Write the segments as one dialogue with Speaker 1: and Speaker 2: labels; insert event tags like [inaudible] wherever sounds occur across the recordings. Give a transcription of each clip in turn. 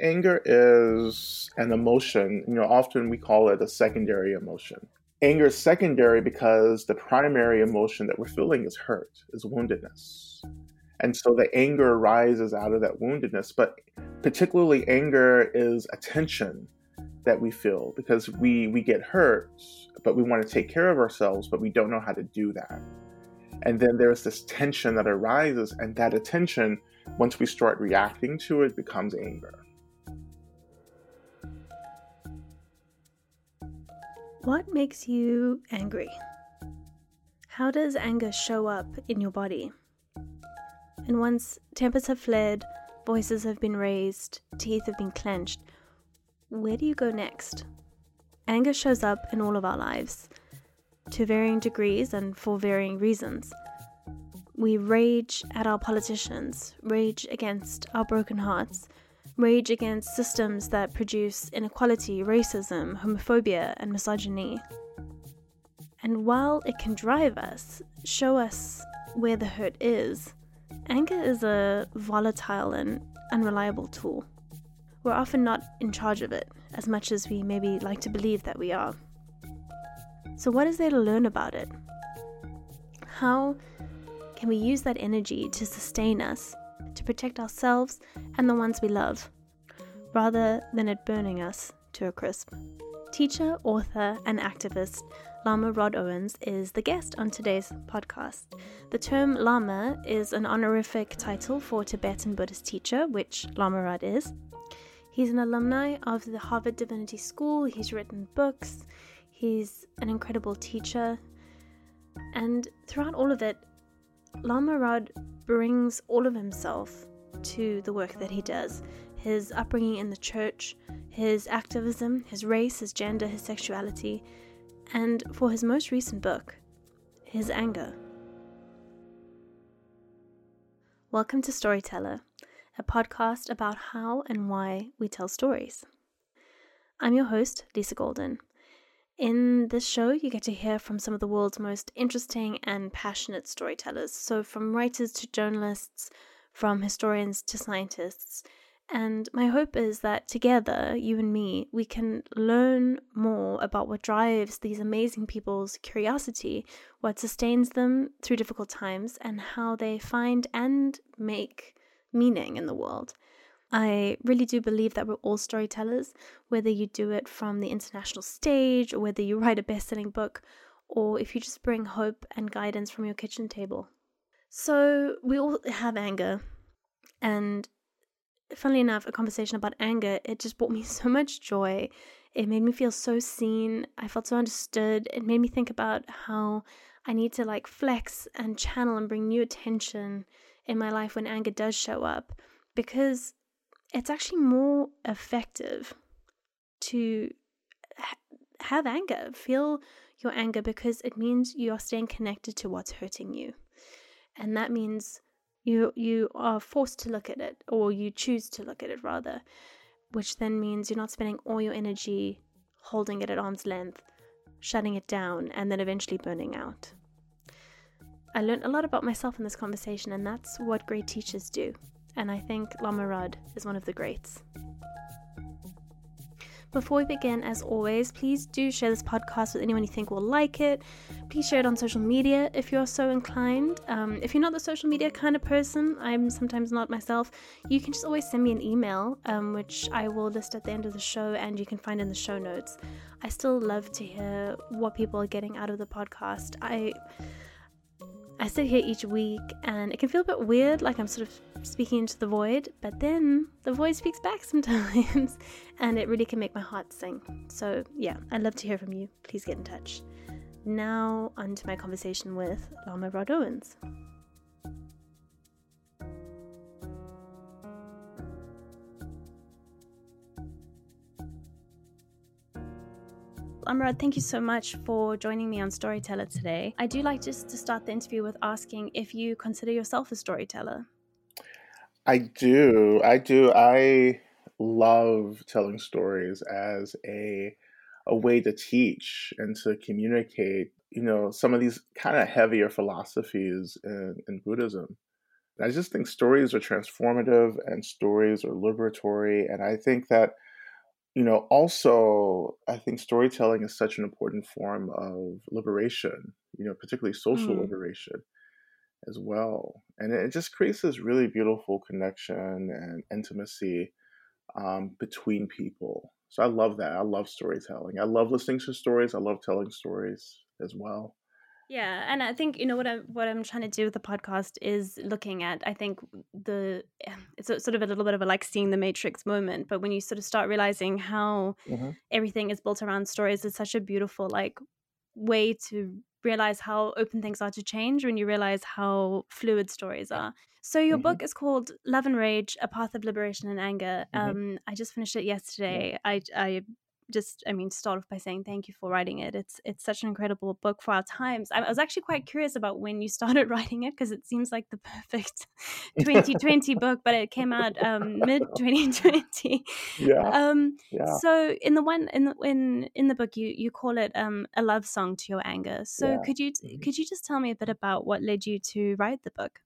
Speaker 1: Anger is an emotion. You know, often we call it a secondary emotion. Anger is secondary because the primary emotion that we're feeling is hurt, is woundedness. And so the anger arises out of that woundedness. But particularly, anger is a tension that we feel because we, we get hurt, but we want to take care of ourselves, but we don't know how to do that. And then there's this tension that arises, and that attention, once we start reacting to it, becomes anger.
Speaker 2: What makes you angry? How does anger show up in your body? And once tempers have fled, voices have been raised, teeth have been clenched, where do you go next? Anger shows up in all of our lives, to varying degrees and for varying reasons. We rage at our politicians, rage against our broken hearts, rage against systems that produce inequality, racism, homophobia, and misogyny. And while it can drive us, show us where the hurt is, anger is a volatile and unreliable tool. We're often not in charge of it, as much as we maybe like to believe that we are. So, what is there to learn about it? How can we use that energy to sustain us to protect ourselves and the ones we love, rather than it burning us to a crisp. Teacher, author, and activist Lama Rod Owens is the guest on today's podcast. The term Lama is an honorific title for Tibetan Buddhist teacher, which Lama Rod is. He's an alumni of the Harvard Divinity School, he's written books, he's an incredible teacher, and throughout all of it, Lama Rod brings all of himself to the work that he does his upbringing in the church, his activism, his race, his gender, his sexuality, and for his most recent book, his anger. Welcome to Storyteller, a podcast about how and why we tell stories. I'm your host, Lisa Golden. In this show, you get to hear from some of the world's most interesting and passionate storytellers. So, from writers to journalists, from historians to scientists. And my hope is that together, you and me, we can learn more about what drives these amazing people's curiosity, what sustains them through difficult times, and how they find and make meaning in the world. I really do believe that we're all storytellers, whether you do it from the international stage or whether you write a best selling book or if you just bring hope and guidance from your kitchen table. So, we all have anger. And funnily enough, a conversation about anger, it just brought me [laughs] so much joy. It made me feel so seen. I felt so understood. It made me think about how I need to like flex and channel and bring new attention in my life when anger does show up because it's actually more effective to ha- have anger, feel your anger because it means you are staying connected to what's hurting you. And that means you you are forced to look at it or you choose to look at it rather, which then means you're not spending all your energy holding it at arm's length, shutting it down and then eventually burning out. I learned a lot about myself in this conversation and that's what great teachers do and I think Lama Rod is one of the greats. Before we begin, as always, please do share this podcast with anyone you think will like it. Please share it on social media if you're so inclined. Um, if you're not the social media kind of person, I'm sometimes not myself, you can just always send me an email, um, which I will list at the end of the show and you can find in the show notes. I still love to hear what people are getting out of the podcast. I I sit here each week and it can feel a bit weird, like I'm sort of speaking into the void, but then the void speaks back [laughs] sometimes and it really can make my heart sing. So, yeah, I'd love to hear from you. Please get in touch. Now, on to my conversation with Lama Rod Owens. Lama Rod, thank you so much for joining me on Storyteller today. I do like just to start the interview with asking if you consider yourself a storyteller.
Speaker 1: I do. I do. I love telling stories as a a way to teach and to communicate, you know, some of these kind of heavier philosophies in, in Buddhism. I just think stories are transformative and stories are liberatory. And I think that, you know, also, I think storytelling is such an important form of liberation, you know, particularly social mm. liberation as well. And it just creates this really beautiful connection and intimacy um, between people. So I love that. I love storytelling. I love listening to stories. I love telling stories as well.
Speaker 2: Yeah, and I think you know what I'm what I'm trying to do with the podcast is looking at I think the [sighs] it's sort of a little bit of a like seeing the matrix moment, but when you sort of start realizing how mm-hmm. everything is built around stories, it's such a beautiful like way to realize how open things are to change when you realize how fluid stories are. So your mm-hmm. book is called Love and Rage: A Path of Liberation and Anger. Mm-hmm. Um, I just finished it yesterday. Yeah. I I just i mean start off by saying thank you for writing it it's it's such an incredible book for our times i was actually quite curious about when you [laughs] started writing it because it seems like the perfect [laughs] 2020 [laughs] book but it came out um, mid 2020
Speaker 1: yeah.
Speaker 2: Um,
Speaker 1: yeah
Speaker 2: so in the one in the in in the book you you call it um, a love song to your anger so yeah. could you mm-hmm. could you just tell me a bit about what led you to write the book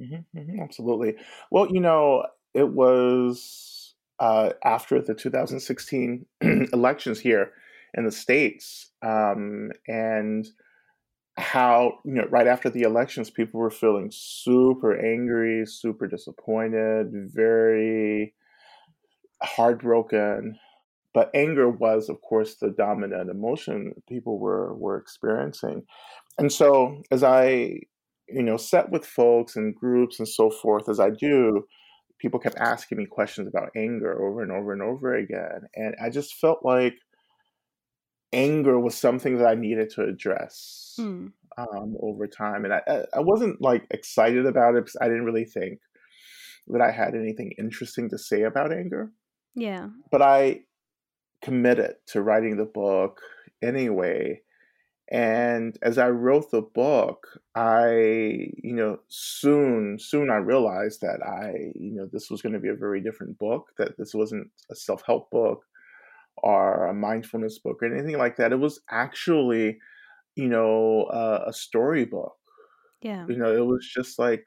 Speaker 1: mm-hmm, mm-hmm, absolutely well you know it was uh, after the 2016 [clears throat] elections here in the states, um, and how you know right after the elections, people were feeling super angry, super disappointed, very heartbroken. But anger was, of course, the dominant emotion people were were experiencing, and so as I you know sat with folks and groups and so forth as I do people kept asking me questions about anger over and over and over again. And I just felt like anger was something that I needed to address mm. um, over time. And I, I wasn't like excited about it because I didn't really think that I had anything interesting to say about anger.
Speaker 2: Yeah.
Speaker 1: But I committed to writing the book anyway and as I wrote the book, I, you know, soon, soon I realized that I, you know, this was going to be a very different book, that this wasn't a self help book or a mindfulness book or anything like that. It was actually, you know, uh, a storybook.
Speaker 2: Yeah.
Speaker 1: You know, it was just like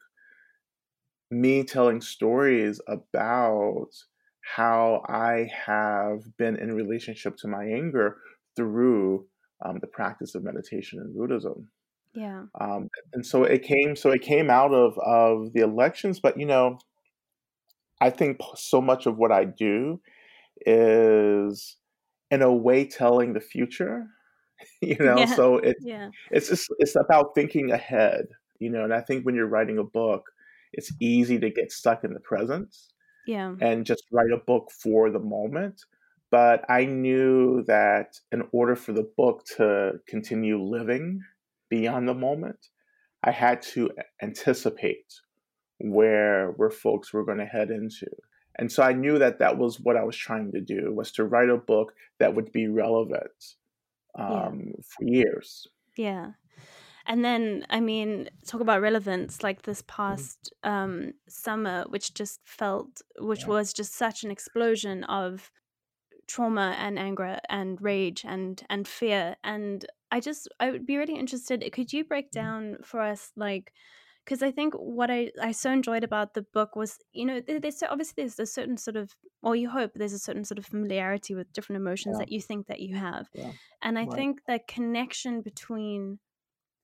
Speaker 1: me telling stories about how I have been in relationship to my anger through um, the practice of meditation in Buddhism.
Speaker 2: Yeah.
Speaker 1: Um, and so it came. So it came out of of the elections, but you know, I think so much of what I do is, in a way, telling the future. [laughs] you know,
Speaker 2: yeah.
Speaker 1: so it
Speaker 2: yeah.
Speaker 1: it's just it's about thinking ahead. You know, and I think when you're writing a book, it's easy to get stuck in the present.
Speaker 2: Yeah.
Speaker 1: And just write a book for the moment but I knew that in order for the book to continue living beyond the moment, I had to anticipate where where folks were going to head into. And so I knew that that was what I was trying to do was to write a book that would be relevant um, yeah. for years.
Speaker 2: Yeah. And then, I mean, talk about relevance, like this mm-hmm. past um, summer, which just felt, which yeah. was just such an explosion of trauma and anger and rage and and fear and i just i would be really interested could you break mm-hmm. down for us like because i think what i i so enjoyed about the book was you know there's so obviously there's a certain sort of or you hope there's a certain sort of familiarity with different emotions yeah. that you think that you have
Speaker 1: yeah.
Speaker 2: and i right. think the connection between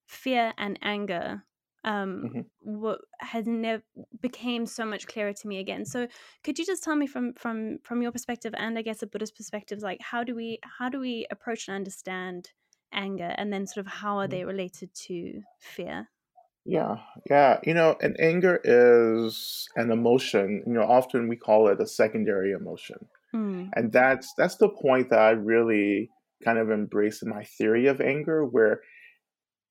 Speaker 2: fear and anger um, mm-hmm. what has never became so much clearer to me again. So, could you just tell me from from from your perspective, and I guess a Buddhist perspective, like how do we how do we approach and understand anger, and then sort of how are mm-hmm. they related to fear?
Speaker 1: Yeah, yeah. You know, and anger is an emotion. You know, often we call it a secondary emotion,
Speaker 2: mm.
Speaker 1: and that's that's the point that I really kind of embrace in my theory of anger, where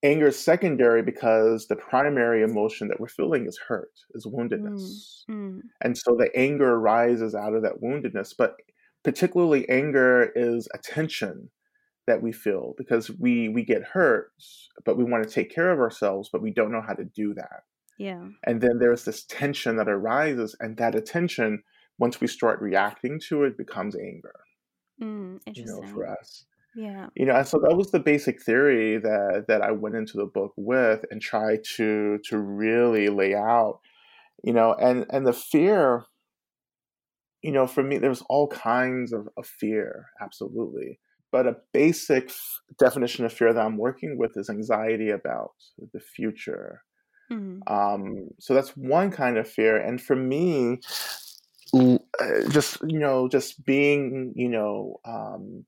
Speaker 1: anger is secondary because the primary emotion that we're feeling is hurt, is woundedness.
Speaker 2: Mm, mm.
Speaker 1: And so the anger arises out of that woundedness. But particularly anger is a tension that we feel because we we get hurt, but we want to take care of ourselves, but we don't know how to do that.
Speaker 2: Yeah.
Speaker 1: And then there's this tension that arises, and that attention, once we start reacting to it, becomes anger.
Speaker 2: Mm, you know,
Speaker 1: for us.
Speaker 2: Yeah.
Speaker 1: You know, and so that was the basic theory that that I went into the book with and tried to to really lay out you know, and and the fear, you know, for me, there's all kinds of, of fear, absolutely. But a basic f- definition of fear that I'm working with is anxiety about the future. Mm. Um, so that's one kind of fear, and for me, uh, just you know, just being you know. Um,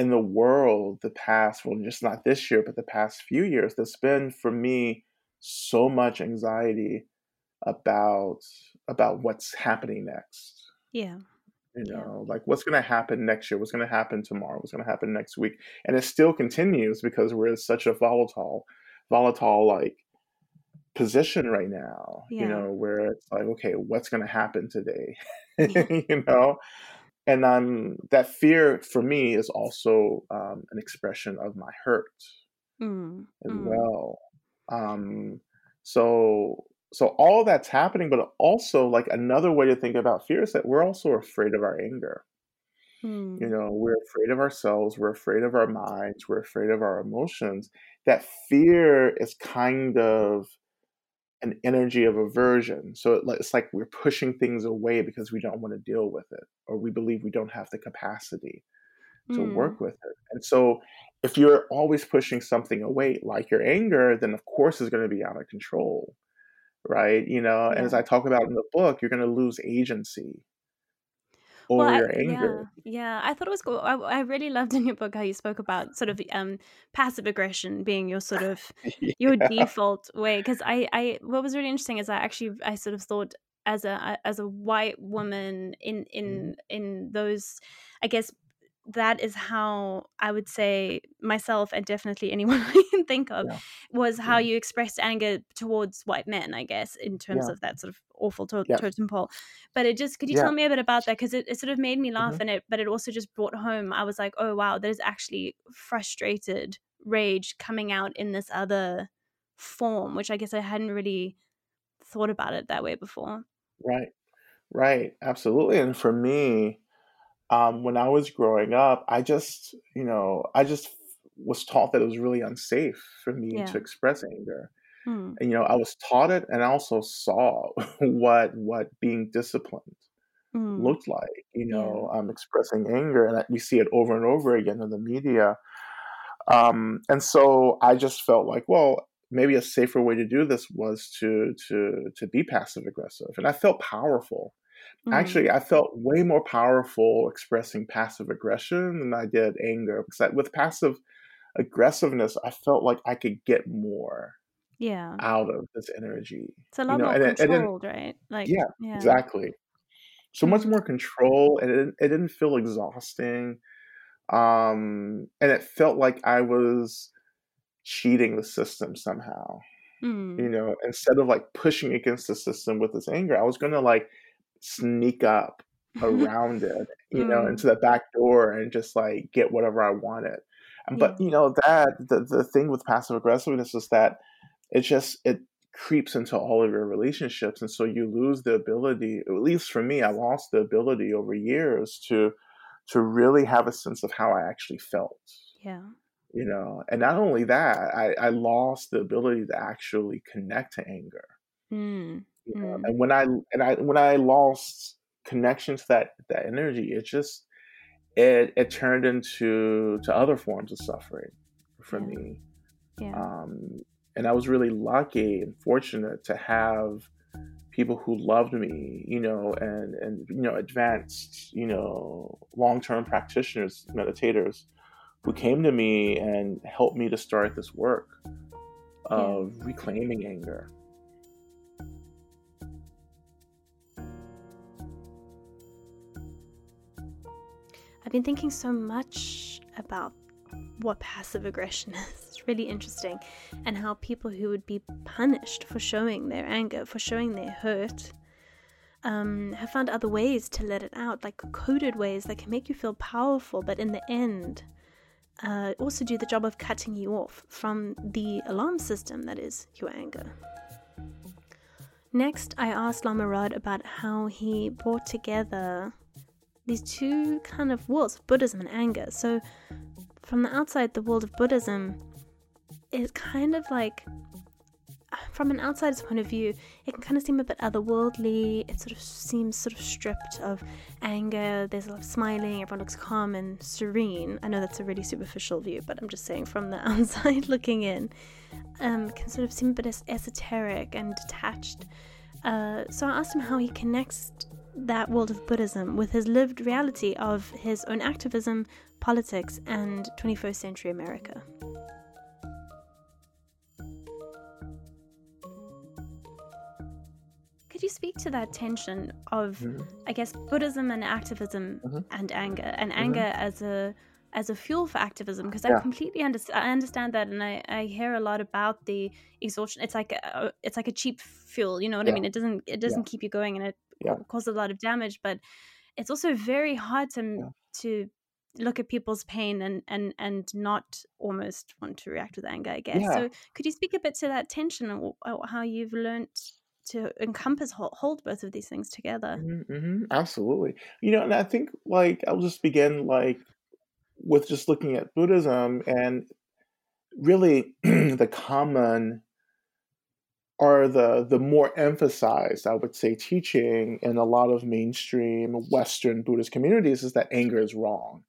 Speaker 1: in the world the past well just not this year but the past few years there's been for me so much anxiety about about what's happening next.
Speaker 2: Yeah.
Speaker 1: You know yeah. like what's going to happen next year? What's going to happen tomorrow? What's going to happen next week? And it still continues because we're in such a volatile volatile like position right now yeah. you know where it's like okay what's going to happen today? [laughs] You know and um, that fear for me is also um, an expression of my hurt mm, as mm. well. Um, so so all that's happening, but also like another way to think about fear is that we're also afraid of our anger. Mm. You know, we're afraid of ourselves, we're afraid of our minds, we're afraid of our emotions. That fear is kind of an energy of aversion. So it's like we're pushing things away because we don't want to deal with it, or we believe we don't have the capacity to mm. work with it. And so if you're always pushing something away, like your anger, then of course it's going to be out of control, right? You know, yeah. and as I talk about in the book, you're going to lose agency well, your anger.
Speaker 2: Yeah, yeah, I thought it was cool. I, I, really loved in your book how you spoke about sort of um, passive aggression being your sort of [laughs] yeah. your default way. Because I, I, what was really interesting is I actually I sort of thought as a as a white woman in in mm-hmm. in those, I guess that is how I would say myself and definitely anyone [laughs] I can think of yeah. was how yeah. you expressed anger towards white men, I guess, in terms yeah. of that sort of awful to- totem pole. But it just, could you tell me a bit about that? Because it, it, sort of made me laugh mm-hmm. and it, but it also just brought home, I was like, oh, wow, there's actually frustrated rage coming out in this other form, which I guess I hadn't really thought about it that way before.
Speaker 1: Right, right, absolutely. And for me, um, when I was growing up, I just, you know, I just was taught that it was really unsafe for me yeah. to express anger. Hmm. And you know, I was taught it, and I also saw [laughs] what what being disciplined hmm. looked like. You know, yeah. um, expressing anger, and we see it over and over again in the media. Um, and so I just felt like, well, maybe a safer way to do this was to to to be passive aggressive, and I felt powerful Mm-hmm. Actually, I felt way more powerful expressing passive aggression than I did anger because I, with passive aggressiveness, I felt like I could get more
Speaker 2: yeah
Speaker 1: out of this energy.
Speaker 2: It's a lot you know? more and controlled, right?
Speaker 1: Like yeah, yeah, exactly. So much mm-hmm. more control, and it, it didn't feel exhausting. Um, and it felt like I was cheating the system somehow. Mm. You know, instead of like pushing against the system with this anger, I was going to like sneak up [laughs] around it, you know, mm. into the back door and just like get whatever I wanted. But yeah. you know that the the thing with passive aggressiveness is that it just it creeps into all of your relationships, and so you lose the ability. At least for me, I lost the ability over years to to really have a sense of how I actually felt.
Speaker 2: Yeah.
Speaker 1: You know, and not only that, I, I lost the ability to actually connect to anger. Mm. You know? mm. And when I and I when I lost connection to that that energy, it just it it turned into to other forms of suffering for yeah. me. Yeah. Um, and I was really lucky and fortunate to have people who loved me, you know, and and you know, advanced, you know, long-term practitioners, meditators who came to me and helped me to start this work of yeah. reclaiming anger.
Speaker 2: I've been thinking so much about what passive aggression [laughs] is. It's really interesting. And how people who would be punished for showing their anger, for showing their hurt, um, have found other ways to let it out, like coded ways that can make you feel powerful, but in the end, uh, also do the job of cutting you off from the alarm system that is your anger. Next, I asked Lama Rod about how he brought together these two kind of worlds, Buddhism and anger. So, from the outside, the world of Buddhism is kind of like, from an outsider's point of view, it can kind of seem a bit otherworldly. It sort of seems sort of stripped of anger. There's a lot of smiling. Everyone looks calm and serene. I know that's a really superficial view, but I'm just saying from the [laughs] outside looking in, um, can sort of seem a bit esoteric and detached. Uh, so I asked him how he connects that world of Buddhism with his lived reality of his own activism, politics, and 21st century America. Could you speak to that tension of, mm-hmm. I guess, Buddhism and activism mm-hmm. and anger, and mm-hmm. anger as a as a fuel for activism because yeah. I completely understand. I understand that, and I, I hear a lot about the exhaustion. It's like a, it's like a cheap fuel. You know what yeah. I mean? It doesn't it doesn't yeah. keep you going, and it causes a lot of damage. But it's also very hard to to look at people's pain and and and not almost want to react with anger. I guess. So could you speak a bit to that tension and how you've learned to encompass hold both of these things together?
Speaker 1: Mm-hmm, mm-hmm, absolutely. You know, and I think like I'll just begin like with just looking at Buddhism and really [clears throat] the common or the the more emphasized, I would say, teaching in a lot of mainstream Western Buddhist communities is that anger is wrong,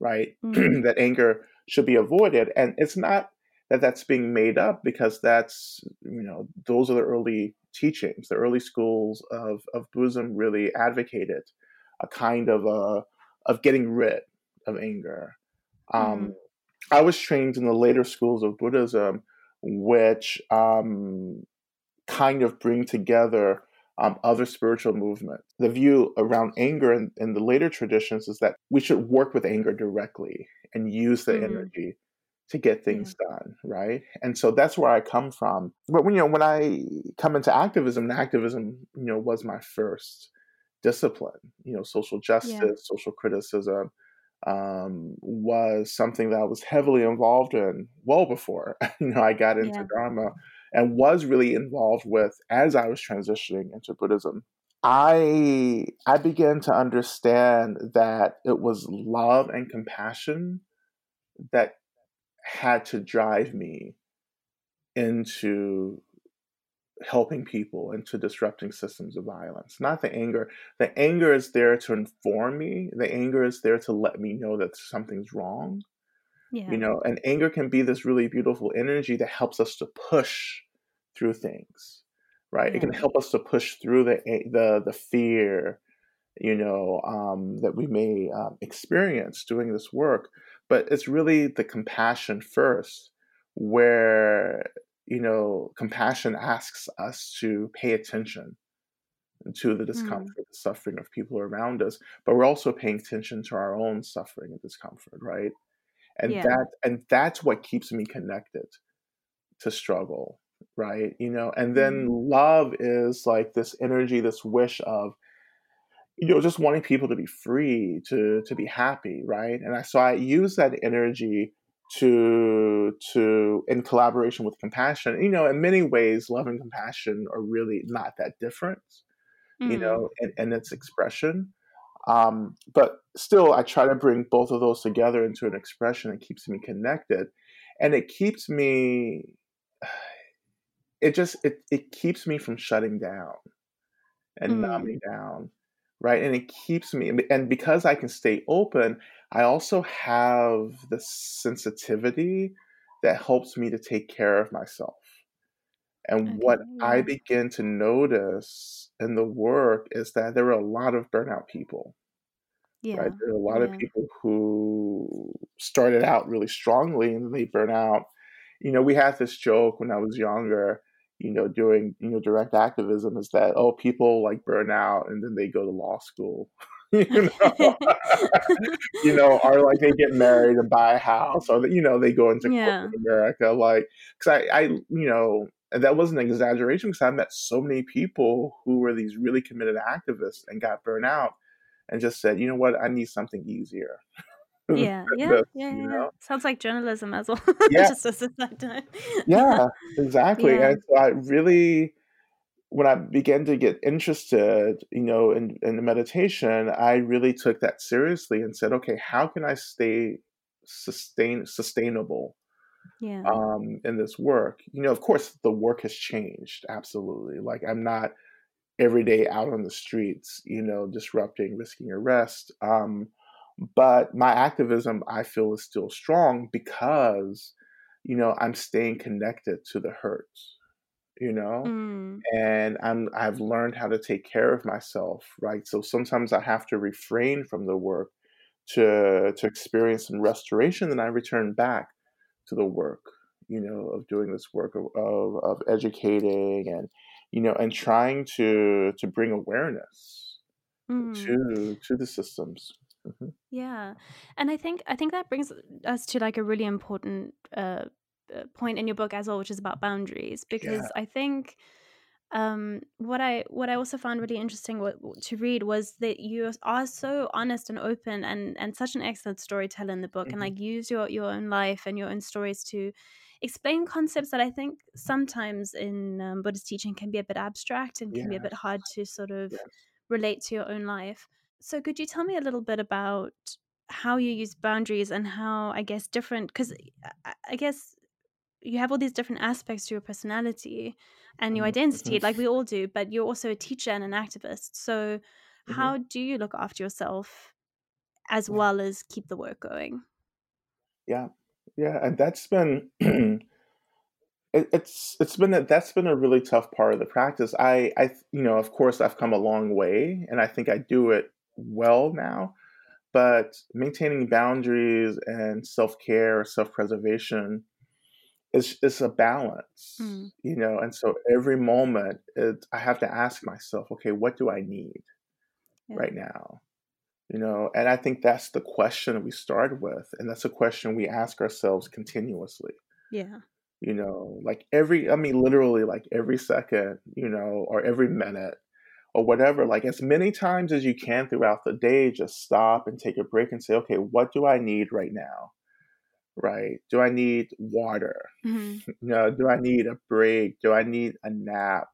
Speaker 1: right? Mm-hmm. [clears throat] that anger should be avoided, and it's not that that's being made up because that's you know those are the early teachings. The early schools of of Buddhism really advocated a kind of a of getting rid um, of anger. Um, mm. I was trained in the later schools of Buddhism, which um, kind of bring together um, other spiritual movements. The view around anger in, in, the later traditions is that we should work with anger directly and use the mm. energy to get things yeah. done, right? And so that's where I come from. But when you know when I come into activism, activism you know was my first discipline. You know, social justice, yeah. social criticism, um, was something that I was heavily involved in well before [laughs] you know I got into yeah. Dharma and was really involved with as I was transitioning into Buddhism. I I began to understand that it was love and compassion that had to drive me into helping people into disrupting systems of violence. Not the anger. The anger is there to inform me. The anger is there to let me know that something's wrong. Yeah. You know, and anger can be this really beautiful energy that helps us to push through things. Right? Yeah. It can help us to push through the the the fear, you know, um, that we may um, experience doing this work. But it's really the compassion first, where you know, compassion asks us to pay attention to the mm. discomfort, mm. the suffering of people around us, but we're also paying attention to our own suffering and discomfort, right? And yeah. that and that's what keeps me connected to struggle, right? You know, and then mm. love is like this energy, this wish of you know just wanting people to be free to to be happy right and i so i use that energy to to in collaboration with compassion you know in many ways love and compassion are really not that different mm. you know in, in its expression um, but still i try to bring both of those together into an expression that keeps me connected and it keeps me it just it, it keeps me from shutting down and mm. numbing down right and it keeps me and because i can stay open I also have the sensitivity that helps me to take care of myself. And okay, what. I begin to notice in the work is that there are a lot of burnout people. Yeah. Right? There are a lot yeah. of people who started out really strongly and they burn out. You know, we had this joke when I was younger, you know, doing, you know, direct activism is that, oh, people like burn out and then they go to law school. [laughs] you know, [laughs] you know, or like they get married and buy a house, or that you know, they go into yeah. America, like because I, I, you know, and that wasn't an exaggeration because I met so many people who were these really committed activists and got burned out, and just said, you know what, I need something easier.
Speaker 2: Yeah, yeah, this, yeah, yeah. Sounds like journalism as well. [laughs] Yeah. just as
Speaker 1: yeah, [laughs] exactly. Yeah. And so I really when I began to get interested, you know, in, in the meditation, I really took that seriously and said, okay, how can I stay sustain sustainable
Speaker 2: Yeah.
Speaker 1: um, in this work. You know, of course, the work has changed absolutely. Like I'm not every day out on the streets, you know, disrupting, risking arrest. Um, but my activism, I feel, is still strong because, you know, I'm staying connected to the hurt. You know,
Speaker 2: Mm.
Speaker 1: and I'm I've learned how to take care of myself, right? So sometimes I have to refrain from the work to to experience some restoration, then I return back to the work, you know, of doing this work of of, of educating and you know and trying to to bring awareness
Speaker 2: Mm.
Speaker 1: to to the systems. Mhm.
Speaker 2: Yeah, and I think I think that brings us to like a really important uh, uh, point in your book as well, which is about boundaries. Because
Speaker 1: Yeah.
Speaker 2: I think um, what I what I also found really interesting wa- to read was that you are so honest and open and and such an excellent storyteller in the book, and
Speaker 1: Mhm.
Speaker 2: like use your your own life and your own stories to explain concepts that I think sometimes in um, Buddhist teaching can be a bit abstract and can be a bit hard to sort of
Speaker 1: Yes.
Speaker 2: relate to your own life. So, could you tell me a little bit about how you use boundaries and how, I guess, different? Because I guess you have all these different aspects to your personality and your
Speaker 1: Mhm.
Speaker 2: identity,
Speaker 1: Mhm.
Speaker 2: like we all do, but you're also a teacher and an activist. So,
Speaker 1: Mhm.
Speaker 2: how do you look after yourself as
Speaker 1: Yeah.
Speaker 2: well as keep the work going?
Speaker 1: Yeah. Yeah. And that's been [clears throat] it, it's it's been a, that's been a really tough part of the practice. I I you know of course I've come a long way, and I think I do it well now. But maintaining boundaries and self care, self preservation is is a balance,
Speaker 2: Mm,
Speaker 1: you know. And so every moment, it, I have to ask myself, okay, what do I need
Speaker 2: yeah.
Speaker 1: right now? You know, and I think that's the question we start with, and that's a question we ask ourselves continuously
Speaker 2: Yeah.
Speaker 1: you know like every i mean literally like every second you know or every minute or whatever like as many times as you can throughout the day just stop and take a break and say okay what do i need right now? Right? Do i need water?
Speaker 2: Hmm [laughs]
Speaker 1: no do i need a break? Do i need a nap?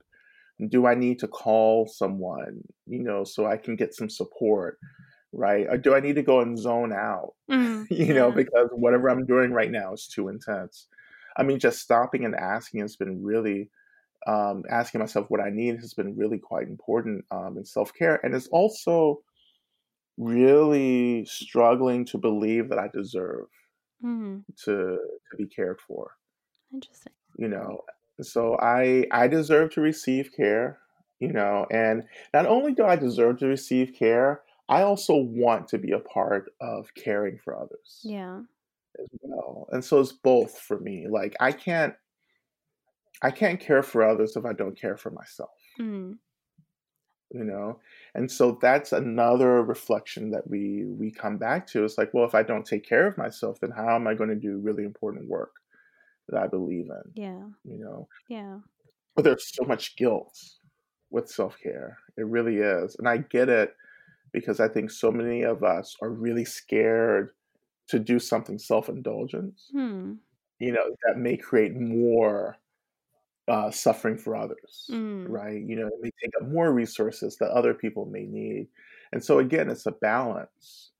Speaker 1: Do i need to call someone you know so i can get some support? Right? Or do i need to go and zone out?
Speaker 2: Mm, [laughs]
Speaker 1: you know,
Speaker 2: yeah.
Speaker 1: because whatever I'm doing right now is too intense. I mean, just stopping and asking has been really, um, asking myself what I need has been really quite important um, in self care. And it's also really struggling to believe that I deserve
Speaker 2: Mm,
Speaker 1: to, to be cared for,
Speaker 2: interesting.
Speaker 1: you know. So I, I deserve to receive care, you know, and not only do I deserve to receive care, I also want to be a part of caring for others.
Speaker 2: Yeah.
Speaker 1: as well. And so it's both for me. Like I can't I can't care for others if I don't care for myself,
Speaker 2: Mm,
Speaker 1: you know? And so that's another reflection that we we come back to. It's like, well, if I don't take care of myself, then how am I going to do really important work that I believe in,
Speaker 2: yeah.
Speaker 1: you know?
Speaker 2: Yeah.
Speaker 1: But there's so much guilt with self-care. It really is. And I get it because I think so many of us are really scared to do something self-indulgent
Speaker 2: Hmm.
Speaker 1: you know, that may create more uh, suffering for others,
Speaker 2: Mm,
Speaker 1: right? You know, it may take up more resources that other people may need. And so again, it's a balance.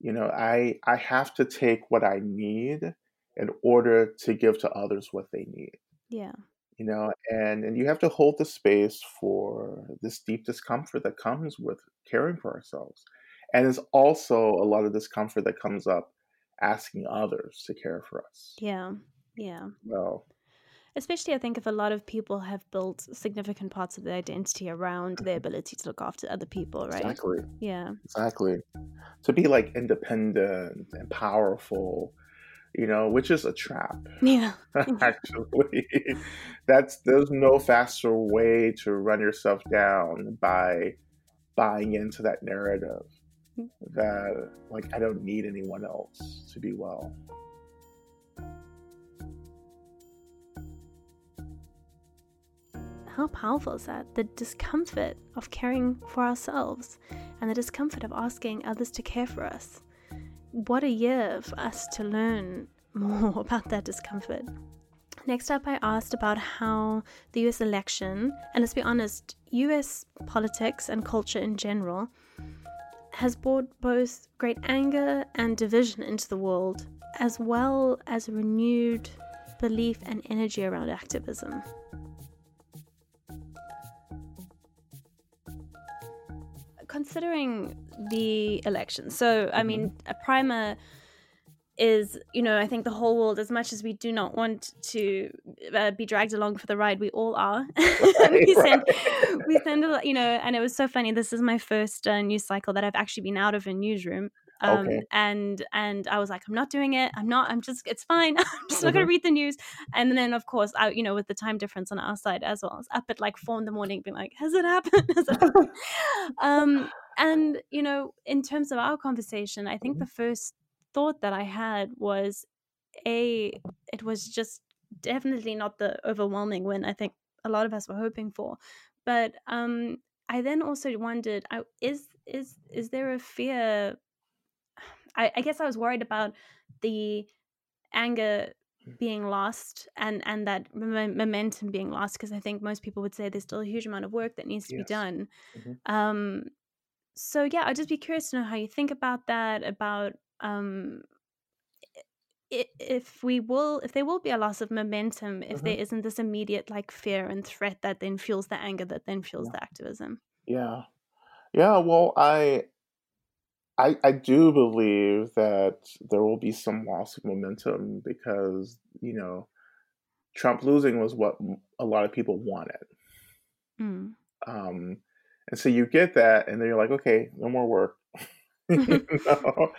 Speaker 1: You know, I I have to take what I need in order to give to others what they need.
Speaker 2: yeah.
Speaker 1: You know, and and you have to hold the space for this deep discomfort that comes with caring for ourselves. And there's also a lot of discomfort that comes up asking others to care for us.
Speaker 2: Yeah. Yeah.
Speaker 1: Well,
Speaker 2: Especially, I think if a lot of people have built significant parts of their identity around their mm-hmm. ability to look after other people, right?
Speaker 1: exactly.
Speaker 2: Yeah.
Speaker 1: Exactly. To be like independent and powerful, you know, which is a trap, [laughs] [laughs] [laughs]
Speaker 2: Yeah.
Speaker 1: actually. That's there's no faster way to run yourself down by buying into that narrative mm. that like I don't need anyone else to be well.
Speaker 2: How powerful is that? The discomfort of caring for ourselves and the discomfort of asking others to care for us. What a year for us to learn [laughs] more about that discomfort. Next up, I asked about how the US election, and let's be honest, US politics and culture in general, has brought both great anger and division into the world, as well as renewed belief, and energy around activism. Considering the election, so I mean, mm-hmm. a primer is you know i think the whole world as much as we do not want to uh, be dragged along for the ride we all are [laughs] we send we send a, you know and it was so funny this is my first uh, news cycle that i've actually been out of a newsroom um, okay. and and I was like, I'm not doing it. I'm not. I'm just. It's fine. [laughs] I'm just mm-hmm. not gonna mm-hmm. read the news. And then of course, I you know with the time difference on our side as well, I was up at like four in the morning, being like, Has it happened? [laughs] Has it happened? Um, [laughs] and you know, in terms of our conversation, I think mm-hmm. the first thought that I had was a it was just definitely not the overwhelming win I think a lot of us were hoping for. But um I then also wondered I, is is is there a fear [sighs] I, I guess I was worried about the anger. Being lost and and that m- momentum being lost because I think most people would say there's still a huge amount of work that needs to yes. be done. Mm-hmm. Um, so yeah, I'd just be curious to know how you think about that, about um, if we will if there will be a loss of momentum if mm-hmm. there isn't this immediate like fear and threat that then fuels the anger that then fuels yeah. the activism
Speaker 1: yeah yeah well i I, I do believe that there will be some loss of momentum because you know Trump losing was what a lot of people wanted, mm. um, and so you get that, and then you're like, okay, no more work, [laughs] you [laughs] know?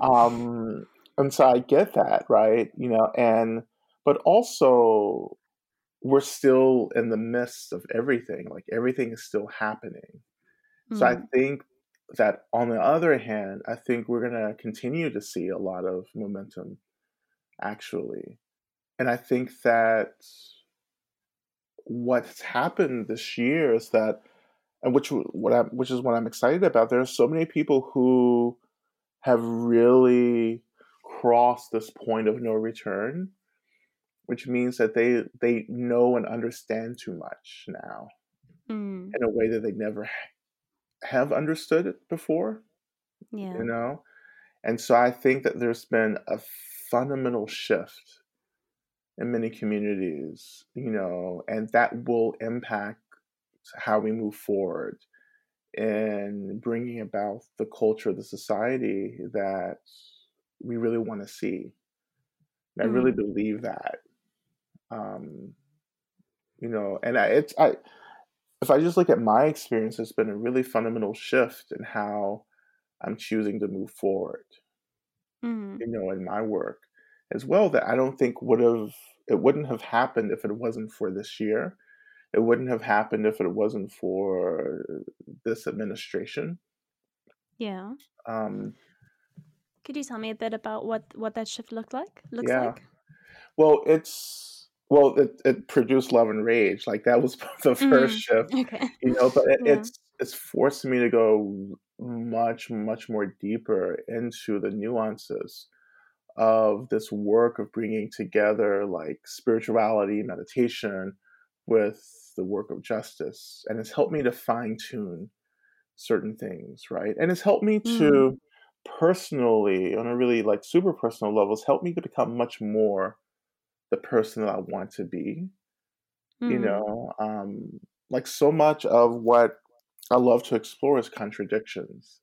Speaker 1: um, and so I get that, right? You know, and but also we're still in the midst of everything. Like everything is still happening. Mm. So I hmm. think that on the other hand, I think we're gonna continue to see a lot of momentum, actually, and I think that what's happened this year is that and which what I, which is what I'm excited about. There are so many people who have really crossed this point of no return, which means that they they know and understand too much now mm. in a way that they never have understood it before. Yeah, you know, and so I think that there's been a fundamental shift in many communities, you know, and that will impact how we move forward in bringing about the culture the society that we really want to see. Mm-hmm. I really mm. believe that. Um, you know, and I, it's I. If I just look at my experience, it's been a really fundamental shift in how I'm choosing to move forward. Mm-hmm. You know, in my work as well, that I don't think would have it wouldn't have happened if it wasn't for this year it wouldn't have happened if it wasn't for this administration.
Speaker 2: Yeah. Um, Could you tell me a bit about what what that shift looked like? Looks yeah. like.
Speaker 1: Well, it's well, it, it produced love and rage. Like that was [laughs] the first mm, shift. Okay. You know, but it, yeah. it's it's forced me to go much much more deeper into the nuances of this work of bringing together like spirituality, meditation, with the work of justice and it's helped me to fine tune certain things, right? And it's helped me mm. to personally, on a really like super personal level, it's helped me to become much more the person that I want to be. Mm. You know, um, like so much of what I love to explore is contradictions.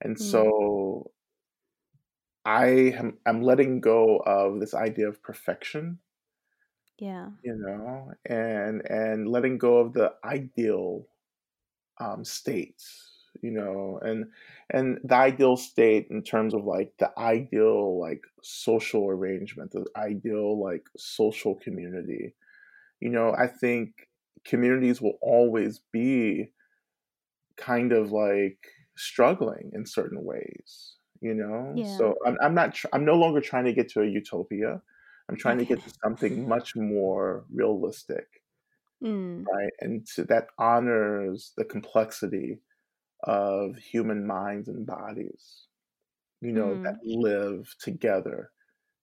Speaker 1: And mm. so I am I'm letting go of this idea of perfection
Speaker 2: yeah.
Speaker 1: You know, and and letting go of the ideal um, states, you know, and and the ideal state in terms of like the ideal like social arrangement, the ideal like social community. You know, I think communities will always be kind of like struggling in certain ways you know yeah. so i'm, I'm not tr- i'm no longer trying to get to a utopia I'm trying to get to something much more realistic, mm. right? And to, that honors the complexity of human minds and bodies, you know, mm. that live together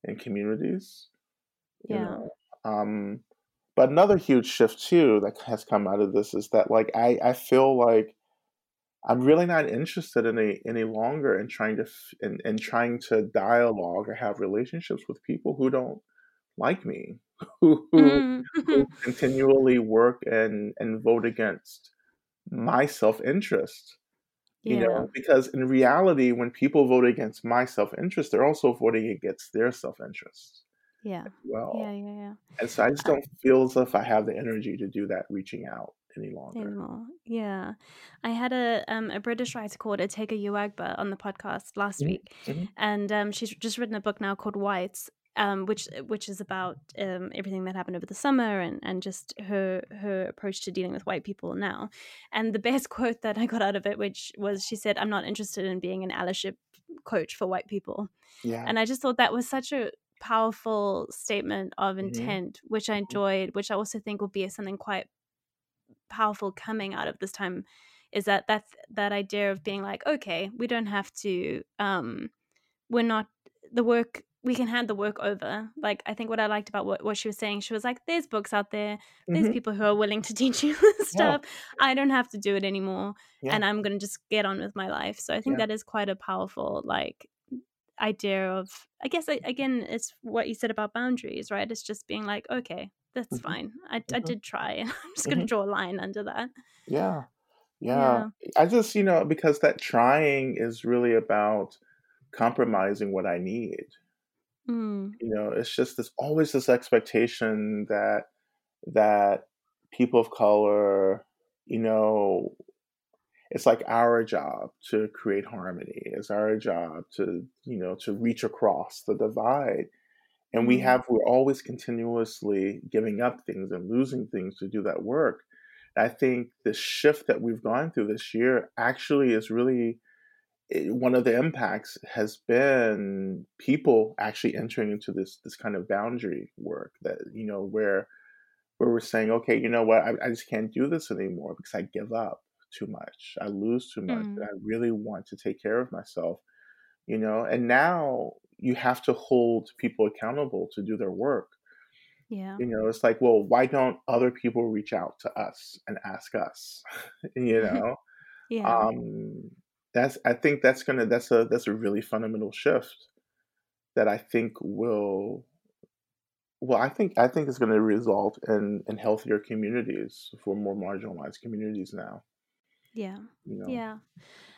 Speaker 1: in communities. yeah. Know? Um, but another huge shift too that has come out of this is that like I, I feel like I'm really not interested in any any longer in trying to in, in trying to dialogue or have relationships with people who don't like me [laughs] who,
Speaker 2: Mm.
Speaker 1: who [laughs] continually work and and vote against my self-interest you
Speaker 2: yeah.
Speaker 1: know because in reality when people vote against my self-interest they're also voting against their self-interest
Speaker 2: Yeah.
Speaker 1: well
Speaker 2: Yeah. Yeah. Yeah.
Speaker 1: and so i just
Speaker 2: Uh,
Speaker 1: don't feel as if i have the energy to do that reaching out any longer
Speaker 2: anymore. Yeah, I had a um a British writer called Otegha Uwagba on the podcast last
Speaker 1: Mhm,
Speaker 2: week,
Speaker 1: mhm.
Speaker 2: and um she's just written a book now called Whites, um which which is about um everything that happened over the summer and and just her her approach to dealing with white people now. And the best [laughs] quote that I got out of it, which was she said, "I'm not interested in being an allyship coach for white people,"
Speaker 1: yeah
Speaker 2: and I just thought that was such a powerful statement of
Speaker 1: Mhm.
Speaker 2: intent, which I enjoyed, which I also think will be something quite powerful coming out of this time is that that that idea of being like okay we don't have to um we're not the work we can hand the work over like i think what i liked about what, what she was saying she was like there's books out there there's
Speaker 1: Mhm.
Speaker 2: people who are willing to [laughs] teach you this
Speaker 1: Yeah.
Speaker 2: stuff i don't have to do it anymore
Speaker 1: Yeah.
Speaker 2: and i'm gonna just get on with my life so i think
Speaker 1: Yeah.
Speaker 2: that is quite a powerful like idea of i guess again it's what you said about boundaries right it's just being like okay that's
Speaker 1: Mhm.
Speaker 2: fine I, I
Speaker 1: Mhm.
Speaker 2: did try and [laughs] i'm just gonna
Speaker 1: Mhm.
Speaker 2: draw a line under that
Speaker 1: Yeah. Yeah. I just, you know, because that trying is really about compromising what I need.
Speaker 2: Mm,
Speaker 1: You know, it's just there's always this expectation that that people of color, you know, it's like our job to create harmony. It's our job to, you know, to reach across the divide. And we
Speaker 2: Mhm.
Speaker 1: have we're always continuously giving up things and losing things to do that work. I think the shift that we've gone through this year actually is really it- one of the impacts has been people actually entering into this this kind of boundary work that you know where where we're saying okay you know what? I, I just can't do this anymore because I give up too much. I lose too much
Speaker 2: Mm.
Speaker 1: I really want to take care of myself you know? And now you have to hold people accountable to do their work.
Speaker 2: Yeah.
Speaker 1: You know it's like well why don't other people reach out to us and ask us? [laughs] You [laughs] know?
Speaker 2: Yeah.
Speaker 1: Um that's i think that's gonna that's a that's a really fundamental shift that i think will well i think i think it's going to result in in healthier communities for more marginalized communities now
Speaker 2: yeah
Speaker 1: you know
Speaker 2: Yeah,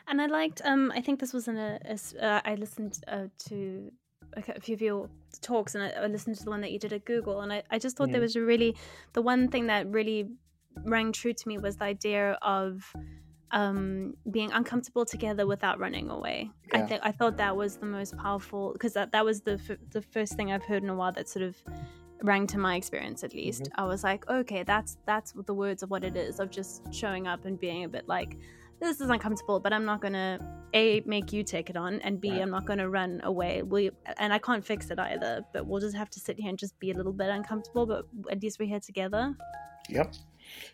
Speaker 2: and I liked. Um, I think this was in a. a uh, I listened uh, to a few of your talks, and I, I listened to the one that you did at Google, and I, I just thought there
Speaker 1: Mhm.
Speaker 2: was a really the one thing that really rang true to me was the idea of um being uncomfortable together without running away. I think i thought that was the most powerful because that, that was the f- the first thing i've heard in a while that sort of rang to my experience at least.
Speaker 1: Mm-hmm.
Speaker 2: i was like okay that's that's the words of what it is of just showing up and being a bit like this is uncomfortable but i'm not gonna a make you take it on and b
Speaker 1: Right.
Speaker 2: i'm not gonna run away. We and i can't fix it either but we'll just have to sit here and just be a little bit uncomfortable but at least we're here together.
Speaker 1: Yep.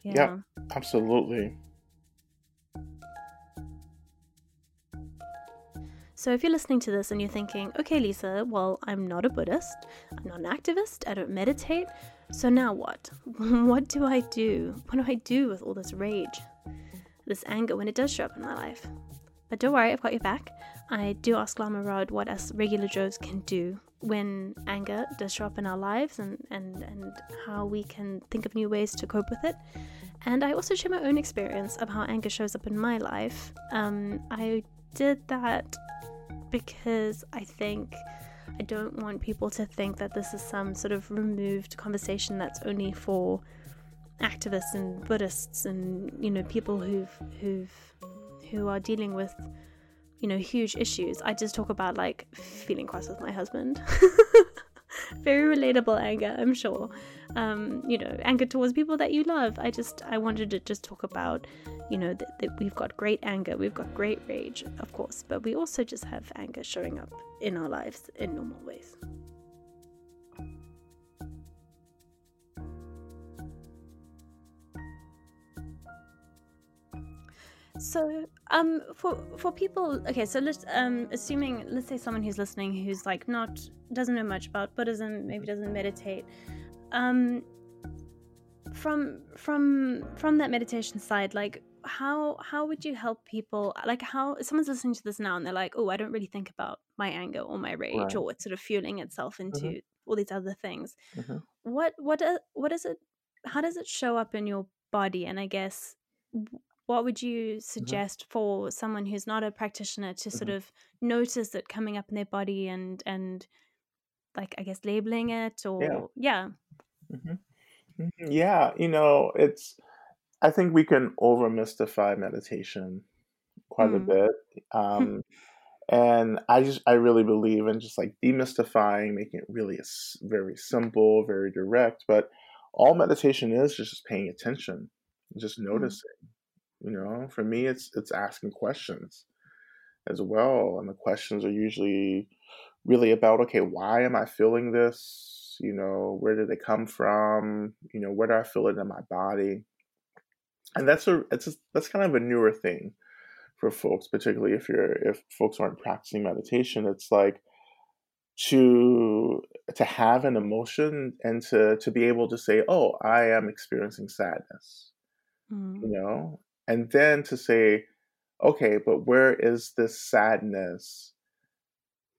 Speaker 2: Yeah.
Speaker 1: Yep. absolutely
Speaker 2: So, if you're listening to this and you're thinking, okay, Lisa, well, I'm not a Buddhist, I'm not an activist, I don't meditate, so now what? [laughs] what do I do? What do I do with all this rage, this anger when it does show up in my life? But don't worry, I've got your back. I do ask Lama Rod what us regular Joes can do when anger does show up in our lives and, and, and how we can think of new ways to cope with it. And I also share my own experience of how anger shows up in my life. Um, I did that because I think I don't want people to think that this is some sort of removed conversation that's only for activists and Buddhists and you know people who've who've who are dealing with you know huge issues. I just talk about like feeling cross with my husband. [laughs] [laughs] Very relatable anger, I'm sure. Um, you know, anger towards people that you love. I just I wanted to just talk about you know that, that we've got great anger we've got great rage of course but we also just have anger showing up in our lives in normal ways so um for for people okay so let's um assuming let's say someone who's listening who's like not doesn't know much about buddhism maybe doesn't meditate um from from from that meditation side like how how would you help people like how someone's listening to this now and they're like oh i don't really think about my anger or my rage
Speaker 1: Right.
Speaker 2: or it's sort of fueling itself into all these other things
Speaker 1: Mhm.
Speaker 2: what what uh, what is it how does it show up in your body and i guess what would you suggest for someone who's not a practitioner to sort
Speaker 1: Mhm.
Speaker 2: of notice it coming up in their body and and like i guess labeling it or yeah
Speaker 1: Mhm. Mhm. Yeah, you know, it's I think we can over mystify meditation quite a
Speaker 2: mm.
Speaker 1: bit. [laughs] Um, and I just I really believe in just like demystifying, making it really very simple, very direct. But all meditation is is just paying attention, just
Speaker 2: Mm.
Speaker 1: You know, for me, it's it's asking questions as well, and the questions are usually really about okay, why am I feeling this? You know, where did it come from? You know, where do I feel it in my body? And that's a it's just, that's kind of a newer thing for folks, particularly if you're if folks aren't practicing meditation. It's like to to have an emotion and to to be able to say, "Oh, I am experiencing sadness,"
Speaker 2: Mm.
Speaker 1: you know, and then to say, "Okay, but where is this sadness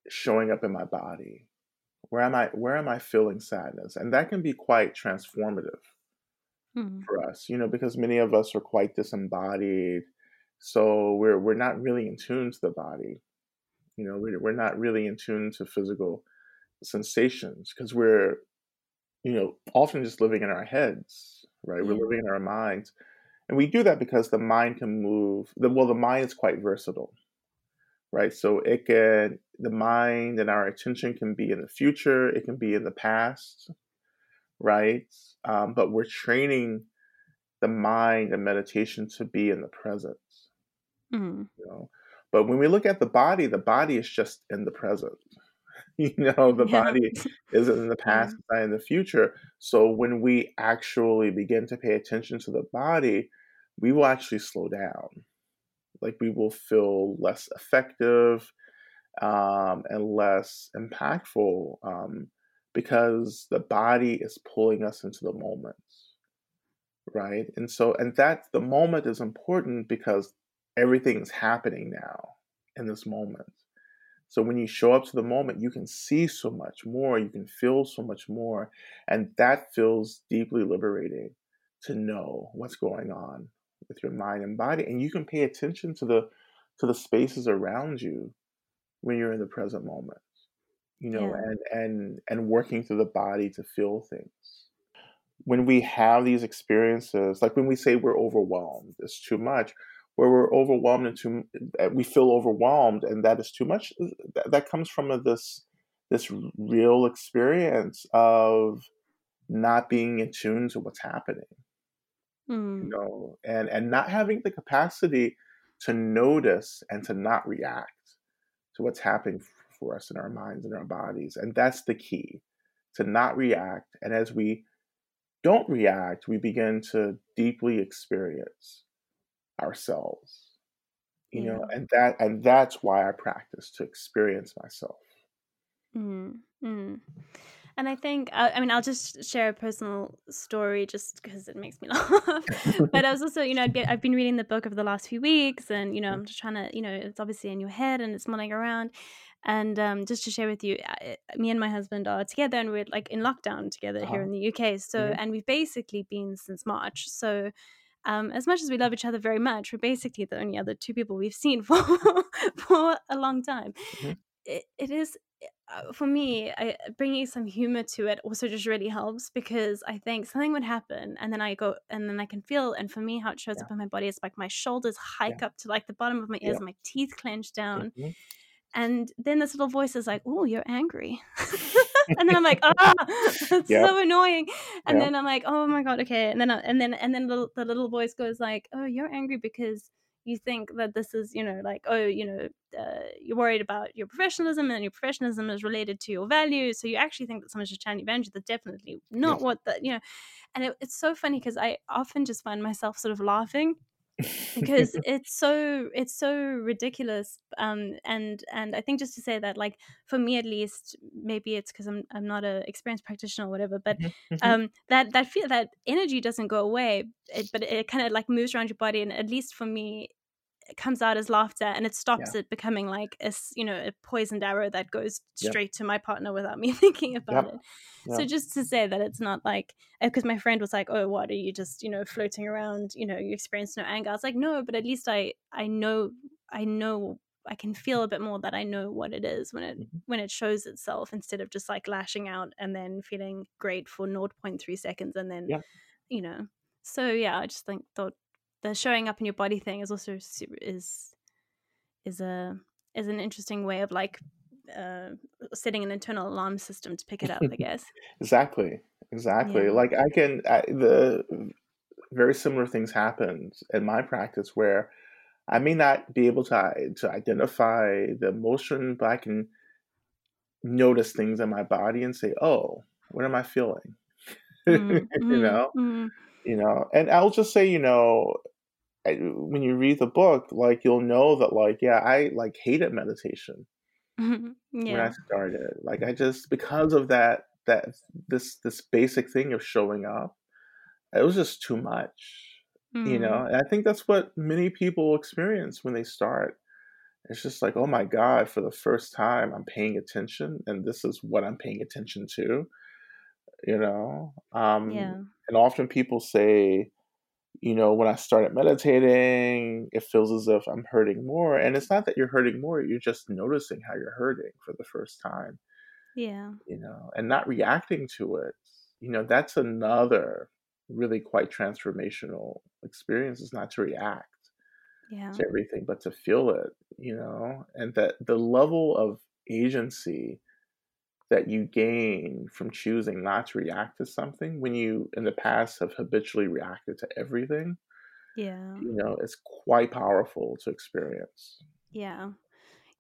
Speaker 1: showing up in my body? Where am I where am I feeling sadness?" And that can be quite transformative
Speaker 2: Mm.
Speaker 1: for us, you know, because many of us are quite disembodied, so we're we're not really in tune to the body. You know, we're, we're not really in tune to physical sensations because we're, you know, often just living in our heads, right? We're living in our minds. And we do that because the mind can move. The, well, the mind is quite versatile, right? So it can, the mind and our attention can be in the future, it can be in the past, right? Um, but we're training the mind and meditation to be in the present,
Speaker 2: Mm.
Speaker 1: you know. But when we look at the body, the body is just in the present. [laughs] You know, the
Speaker 2: Yeah.
Speaker 1: body isn't in the [laughs] past, it's not in the future. So when we actually begin to pay attention to the body, we will actually slow down. Like we will feel less effective um, and less impactful um, because the body is pulling us into the moment, right? And so, and that the moment is important because everything's happening now in this moment. So when you show up to the moment, you can see so much more, you can feel so much more, and that feels deeply liberating to know what's going on with your mind and body, and you can pay attention to the to the spaces around you when you're in the present moment. You know,
Speaker 2: Yeah.
Speaker 1: and and and working through the body to feel things. When we have these experiences, like when we say we're overwhelmed, it's too much where we're overwhelmed and too we feel overwhelmed and that is too much that, that comes from a, this this real experience of not being in tune to what's happening you
Speaker 2: Mm.
Speaker 1: know and and not having the capacity to notice and to not react to what's happening for us in our minds and our bodies and that's the key to not react and as we don't react we begin to deeply experience ourselves you know
Speaker 2: Yeah.
Speaker 1: and that and that's why i practice to experience myself
Speaker 2: Mm, mm. And I think, I, I mean, I'll just share a personal story just because it makes me [laughs] laugh. but I was also, you know, I'd get, I've been reading the book over the last few weeks, and you know, I'm just trying to, you know, it's obviously in your head and it's mulling around. And um, just to share with you, I, me and my husband are together, and we're like in lockdown together here
Speaker 1: uh-huh.
Speaker 2: in the UK. So,
Speaker 1: Mhm.
Speaker 2: and we've basically been since March. So, um, as much as we love each other very much, we're basically the only other two people we've seen [laughs] for for a long time.
Speaker 1: Mhm.
Speaker 2: It, it is uh, for me I, bringing some humor to it also just really helps because i think something would happen and then i go and then i can feel and for me how it shows
Speaker 1: yeah.
Speaker 2: up in my body is like my shoulders hike
Speaker 1: yeah.
Speaker 2: up to like the bottom of my ears
Speaker 1: yeah.
Speaker 2: and my teeth clench down
Speaker 1: Mhm.
Speaker 2: and then this little voice is like oh you're angry. [laughs] [laughs] And then i'm like ah! [laughs] That's so annoying. And then i'm like oh my god okay. And then I, and then and then the, the little voice goes like oh you're angry because you think that this is you know like oh you know uh, you're worried about your professionalism and your professionalism is related to your values so you actually think that someone's just chanting boundaries that's definitely
Speaker 1: yeah
Speaker 2: not what the you know and it, it's so funny because i often just find myself sort of laughing because [laughs] it's so it's so ridiculous um and and i think just to say that like for me at least maybe it's because i'm i'm not a experienced practitioner or whatever but
Speaker 1: Mhm. Mhm.
Speaker 2: um that that feel that energy doesn't go away it, but it kind of like moves around your body and at least for me comes out as laughter and it stops yeah. it becoming like a you know a poisoned arrow that goes straight yep. to my partner without [laughs] me thinking about yep. it yep. so just to say that it's not like because uh, my friend was like oh what are you just you know floating around you know you experience no anger i was like no but at least i i know i know I can feel a bit more that I know what it is when it mm-hmm. when it shows itself instead of just like lashing out and then feeling great for 0.3 seconds and then you know so yeah I just think thought the showing up in your body thing is also is is a is an interesting way of like uh, setting an internal alarm system to pick it up. I [laughs] guess
Speaker 1: exactly, exactly. Yeah. Like I can I, the very similar things happen in my practice where I may not be able to to identify the emotion, but I can notice things in my body and say, "Oh, what am I feeling?" Mm-hmm. [laughs] you know, mm-hmm. you know. And I'll just say, you know, when you read the book, like you'll know that, like, yeah, I like hated meditation yeah. [laughs] when I started. Like, I just because of that that this this basic thing of showing up, it was just too much. Mm. You know, mm. and I think that's what many people experience when they start. It's just like, oh my God, for the first time, I'm paying attention, and this is what I'm paying attention to. You know, um, yeah. And often people say, you know, when I started meditating, it feels as if I'm hurting more. And it's not that you're hurting more, you're just noticing how you're hurting for the first time.
Speaker 2: Yeah.
Speaker 1: You know, and not reacting to it. You know, that's another really quite transformational experience is not to react
Speaker 2: yeah.
Speaker 1: to everything, but to feel it, you know, and that the level of agency that you gain from choosing not to react to something when you in the past have habitually reacted to everything
Speaker 2: yeah.
Speaker 1: you know it's quite powerful to experience.
Speaker 2: Yeah.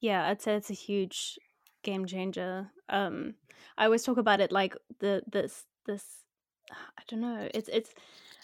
Speaker 2: Yeah i'd say it's a huge game changer. Um i always talk about it like the this this i don't know it's it's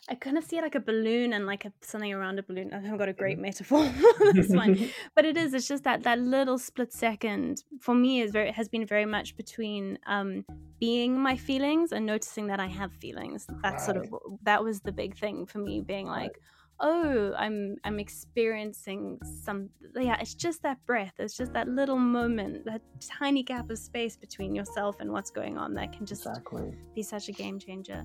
Speaker 2: I kind of see it like a balloon and like a, something around a balloon. I haven't got a great mm-hmm. metaphor [laughs] for this one, [laughs] but it is. It's just that that little split second for me is very has been very much between um, being my feelings and noticing that I have feelings. That right. sort of that was the big thing for me, being like, oh, I'm I'm experiencing some. Yeah, it's just that breath. It's just that little moment, that tiny gap of space between yourself and what's going on that can just exactly. be such a game changer.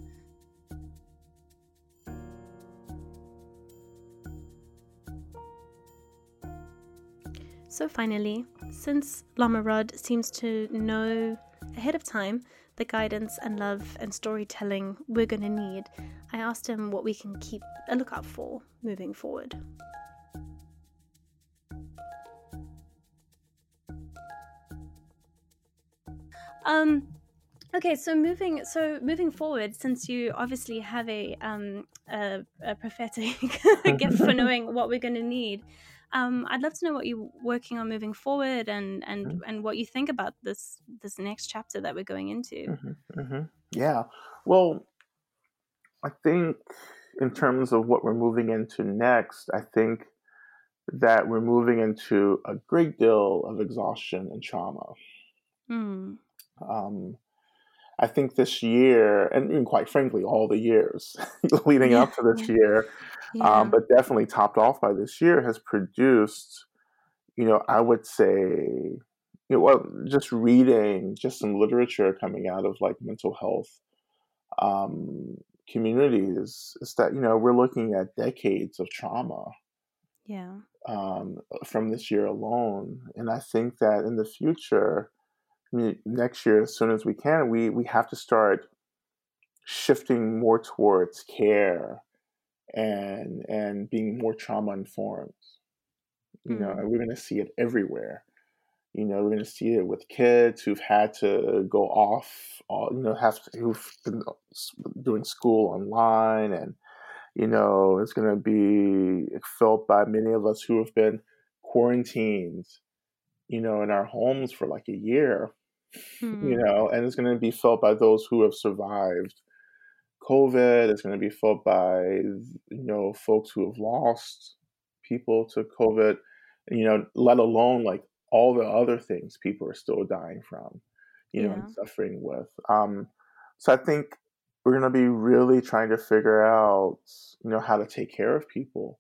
Speaker 2: So finally, since Lama Rod seems to know ahead of time the guidance and love and storytelling we're going to need, I asked him what we can keep a lookout for moving forward. Um, okay, so moving so moving forward, since you obviously have a um a, a prophetic [laughs] gift for [laughs] knowing what we're going to need, um, I'd love to know what you're working on moving forward, and and mm-hmm. and what you think about this this next chapter that we're going into.
Speaker 1: Mm-hmm, mm-hmm. Yeah, well, I think in terms of what we're moving into next, I think that we're moving into a great deal of exhaustion and trauma. Mm. Um, I think this year, and, quite frankly, all the years [laughs] leading yeah. up to this year, yeah. um, but definitely topped off by this year, has produced, you know, I would say, you know, well, just reading just some literature coming out of like mental health um, communities is that, you know, we're looking at decades of trauma.
Speaker 2: Yeah.
Speaker 1: Um, from this year alone. And I think that in the future, I mean, next year, as soon as we can, we, we have to start shifting more towards care and and being more trauma informed. You mm. know, and we're going to see it everywhere. You know, we're going to see it with kids who've had to go off, all, you know, have to, who've been doing school online, and you know, it's going to be felt by many of us who have been quarantined, you know, in our homes for like a year, mm. [laughs] you know, and it's going to be felt by those who have survived COVID. It's going to be felt by you know folks who have lost people to COVID. You know, let alone like all the other things people are still dying from, you know, and suffering with. Um, so I think we're going to be really trying to figure out, you know, how to take care of people,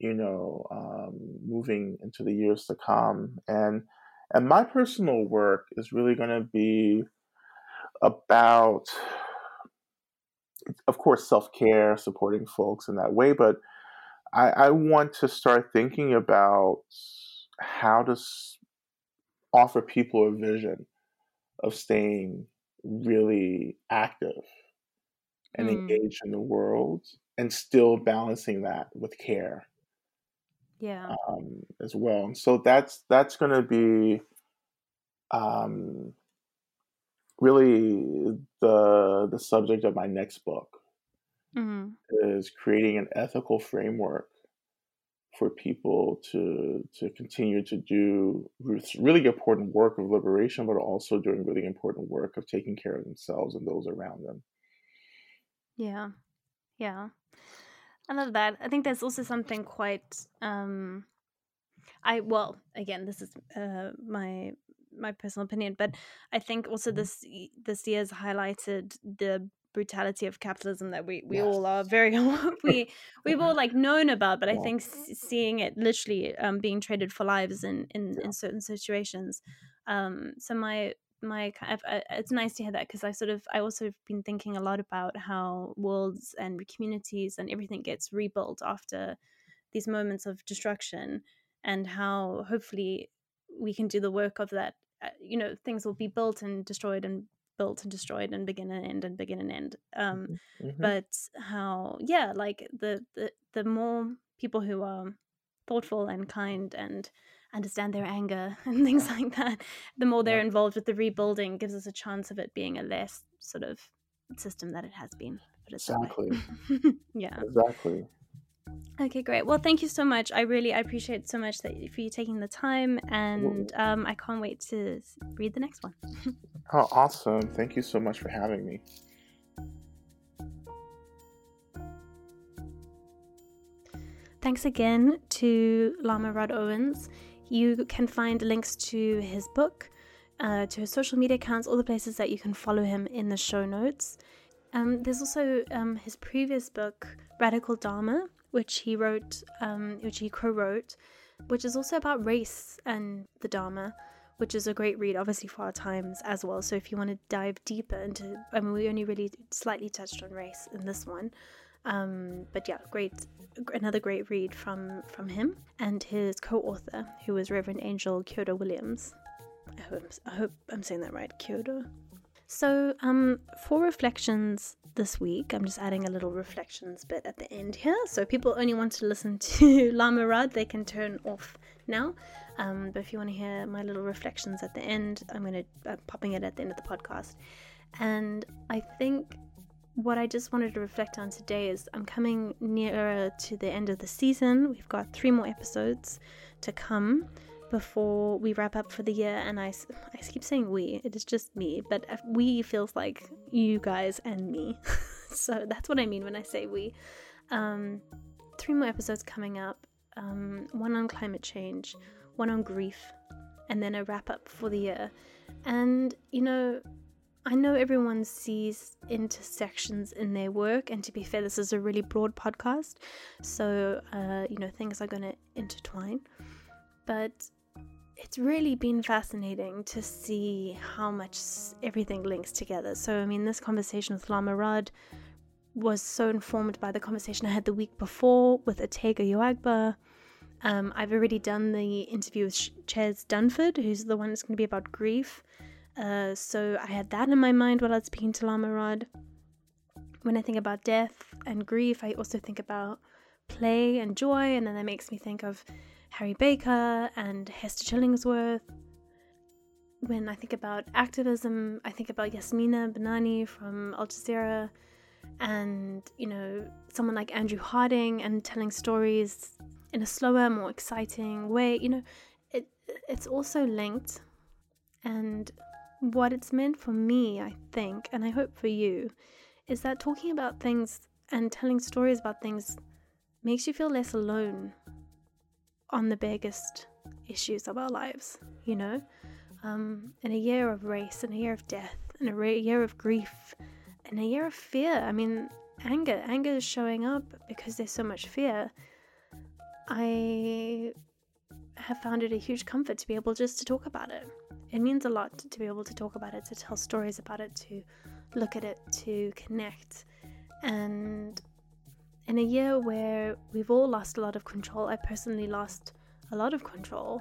Speaker 1: you know, um, moving into the years to come. And and my personal work is really going to be about, of course, self care, supporting folks in that way. But I, I want to start thinking about how to s- offer people a vision of staying really active and
Speaker 2: Mm.
Speaker 1: engaged in the world and still balancing that with care
Speaker 2: Yeah.
Speaker 1: um, as well. And so that's that's going to be um, really the the subject of my next book
Speaker 2: hmm
Speaker 1: is creating an ethical framework for people to to continue to do really important work of liberation, but also doing really important work of taking care of themselves and those around them.
Speaker 2: Yeah. Yeah. I love that. I think there's also something quite um I well, again, this is uh my my personal opinion, but I think also this this year has highlighted the brutality of capitalism that we we
Speaker 1: Yes.
Speaker 2: all are very [laughs] [laughs] we we've all like known about, but I
Speaker 1: Yeah.
Speaker 2: think s- seeing it literally um being traded for lives in in
Speaker 1: Yeah.
Speaker 2: in certain situations. Um so my my I've- I- it's nice to hear that because I sort of I also have been thinking a lot about how worlds and communities and everything gets rebuilt after these moments of destruction and how hopefully we can do the work of that uh, you know things will be built and destroyed and built and destroyed and begin and end and begin and end um
Speaker 1: Mhm.
Speaker 2: but how yeah like the the, the more people who are thoughtful and kind and understand their anger [laughs] and things like that the more they're
Speaker 1: Yeah.
Speaker 2: involved with the rebuilding gives us a chance of it being a less sort of system that it has been put it that way.
Speaker 1: Exactly. [laughs]
Speaker 2: yeah
Speaker 1: Exactly.
Speaker 2: Okay, great. Well, thank you so much. I really I appreciate so much that for you taking the time, and um, I can't wait to read the next one. [laughs]
Speaker 1: Oh, awesome. Thank you so much for having me.
Speaker 2: Thanks again to Lama Rod Owens. You can find links to his book, uh, to his social media accounts, all the places that you can follow him in the show notes. Um, there's also um, his previous book, Radical Dharma, which he wrote, um, which he co-wrote, which is also about race and the Dharma, which is a great read, obviously for our times as well. So if you want to dive deeper into, I mean, we only really slightly touched on race in this one, um, but yeah, great, another great read from from him and his co-author, who was Reverend Angel Kyodo Williams. I hope I hope I'm saying that right, Kyodo. So, um, for reflections this week, I'm just adding a little reflections bit at the end here. So, people only want to listen [laughs] to Lama Rod, they can turn off now. Um, but if you want to hear my little reflections at the end, I'm going to uh, popping it at the end of the podcast. And I think what I just wanted to reflect on today is I'm coming nearer to the end of the season. We've got three more episodes to come before we wrap up for the year. And I, I keep saying we, it is just me, but we feels like you guys and me. [laughs] so that's what I mean when I say we. Um, three more episodes coming up um, one on climate change, one on grief, and then a wrap up for the year. And, you know, I know everyone sees intersections in their work, and to be fair, this is a really broad podcast, so uh, you know things are going to intertwine. But it's really been fascinating to see how much everything links together. So, I mean, this conversation with Lama Rod was so informed by the conversation I had the week before with Otegha Uwagba. Um, I've already done the interview with Ches Dunford, who's the one that's going to be about grief. Uh, so I had that in my mind while I was speaking to Lama Rod. When I think about death and grief, I also think about play and joy, and then that makes me think of Harry Baker and Hester Chillingworth. When I think about activism, I think about Yasmina Benani from Al Jazeera, and you know someone like Andrew Harding and telling stories in a slower, more exciting way. You know, it it's also linked, and what it's meant for me, I think, and I hope for you, is that talking about things and telling stories about things makes you feel less alone on the biggest issues of our lives, you know? Um, in a year of race, in a year of death, in a ra- year of grief, in a year of fear. I mean, anger. Anger is showing up because there's so much fear. I have found it a huge comfort to be able just to talk about it. It means a lot to be able to talk about it, to tell stories about it, to look at it, to connect. And in a year where we've all lost a lot of control, I personally lost a lot of control.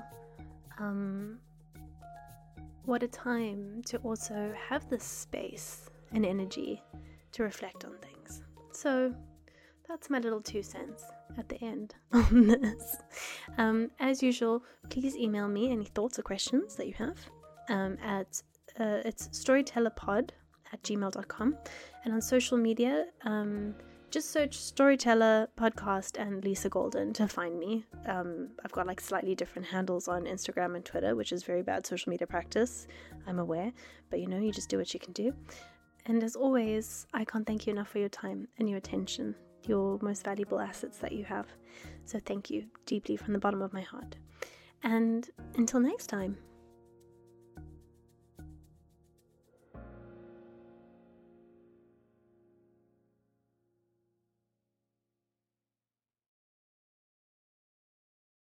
Speaker 2: Um, what a time to also have this space and energy to reflect on things. So that's my little two cents at the end [laughs] on this. Um, as usual, please email me any thoughts or questions that you have um, at uh, it's storytellerpod at gmail.com and on social media um, just search storyteller podcast and lisa golden to find me. Um, i've got like slightly different handles on instagram and twitter which is very bad social media practice i'm aware. But you know you just do what you can do. And as always i can't thank you enough for your time and your attention your most valuable assets that you have. So thank you deeply from the bottom of my heart. And until next time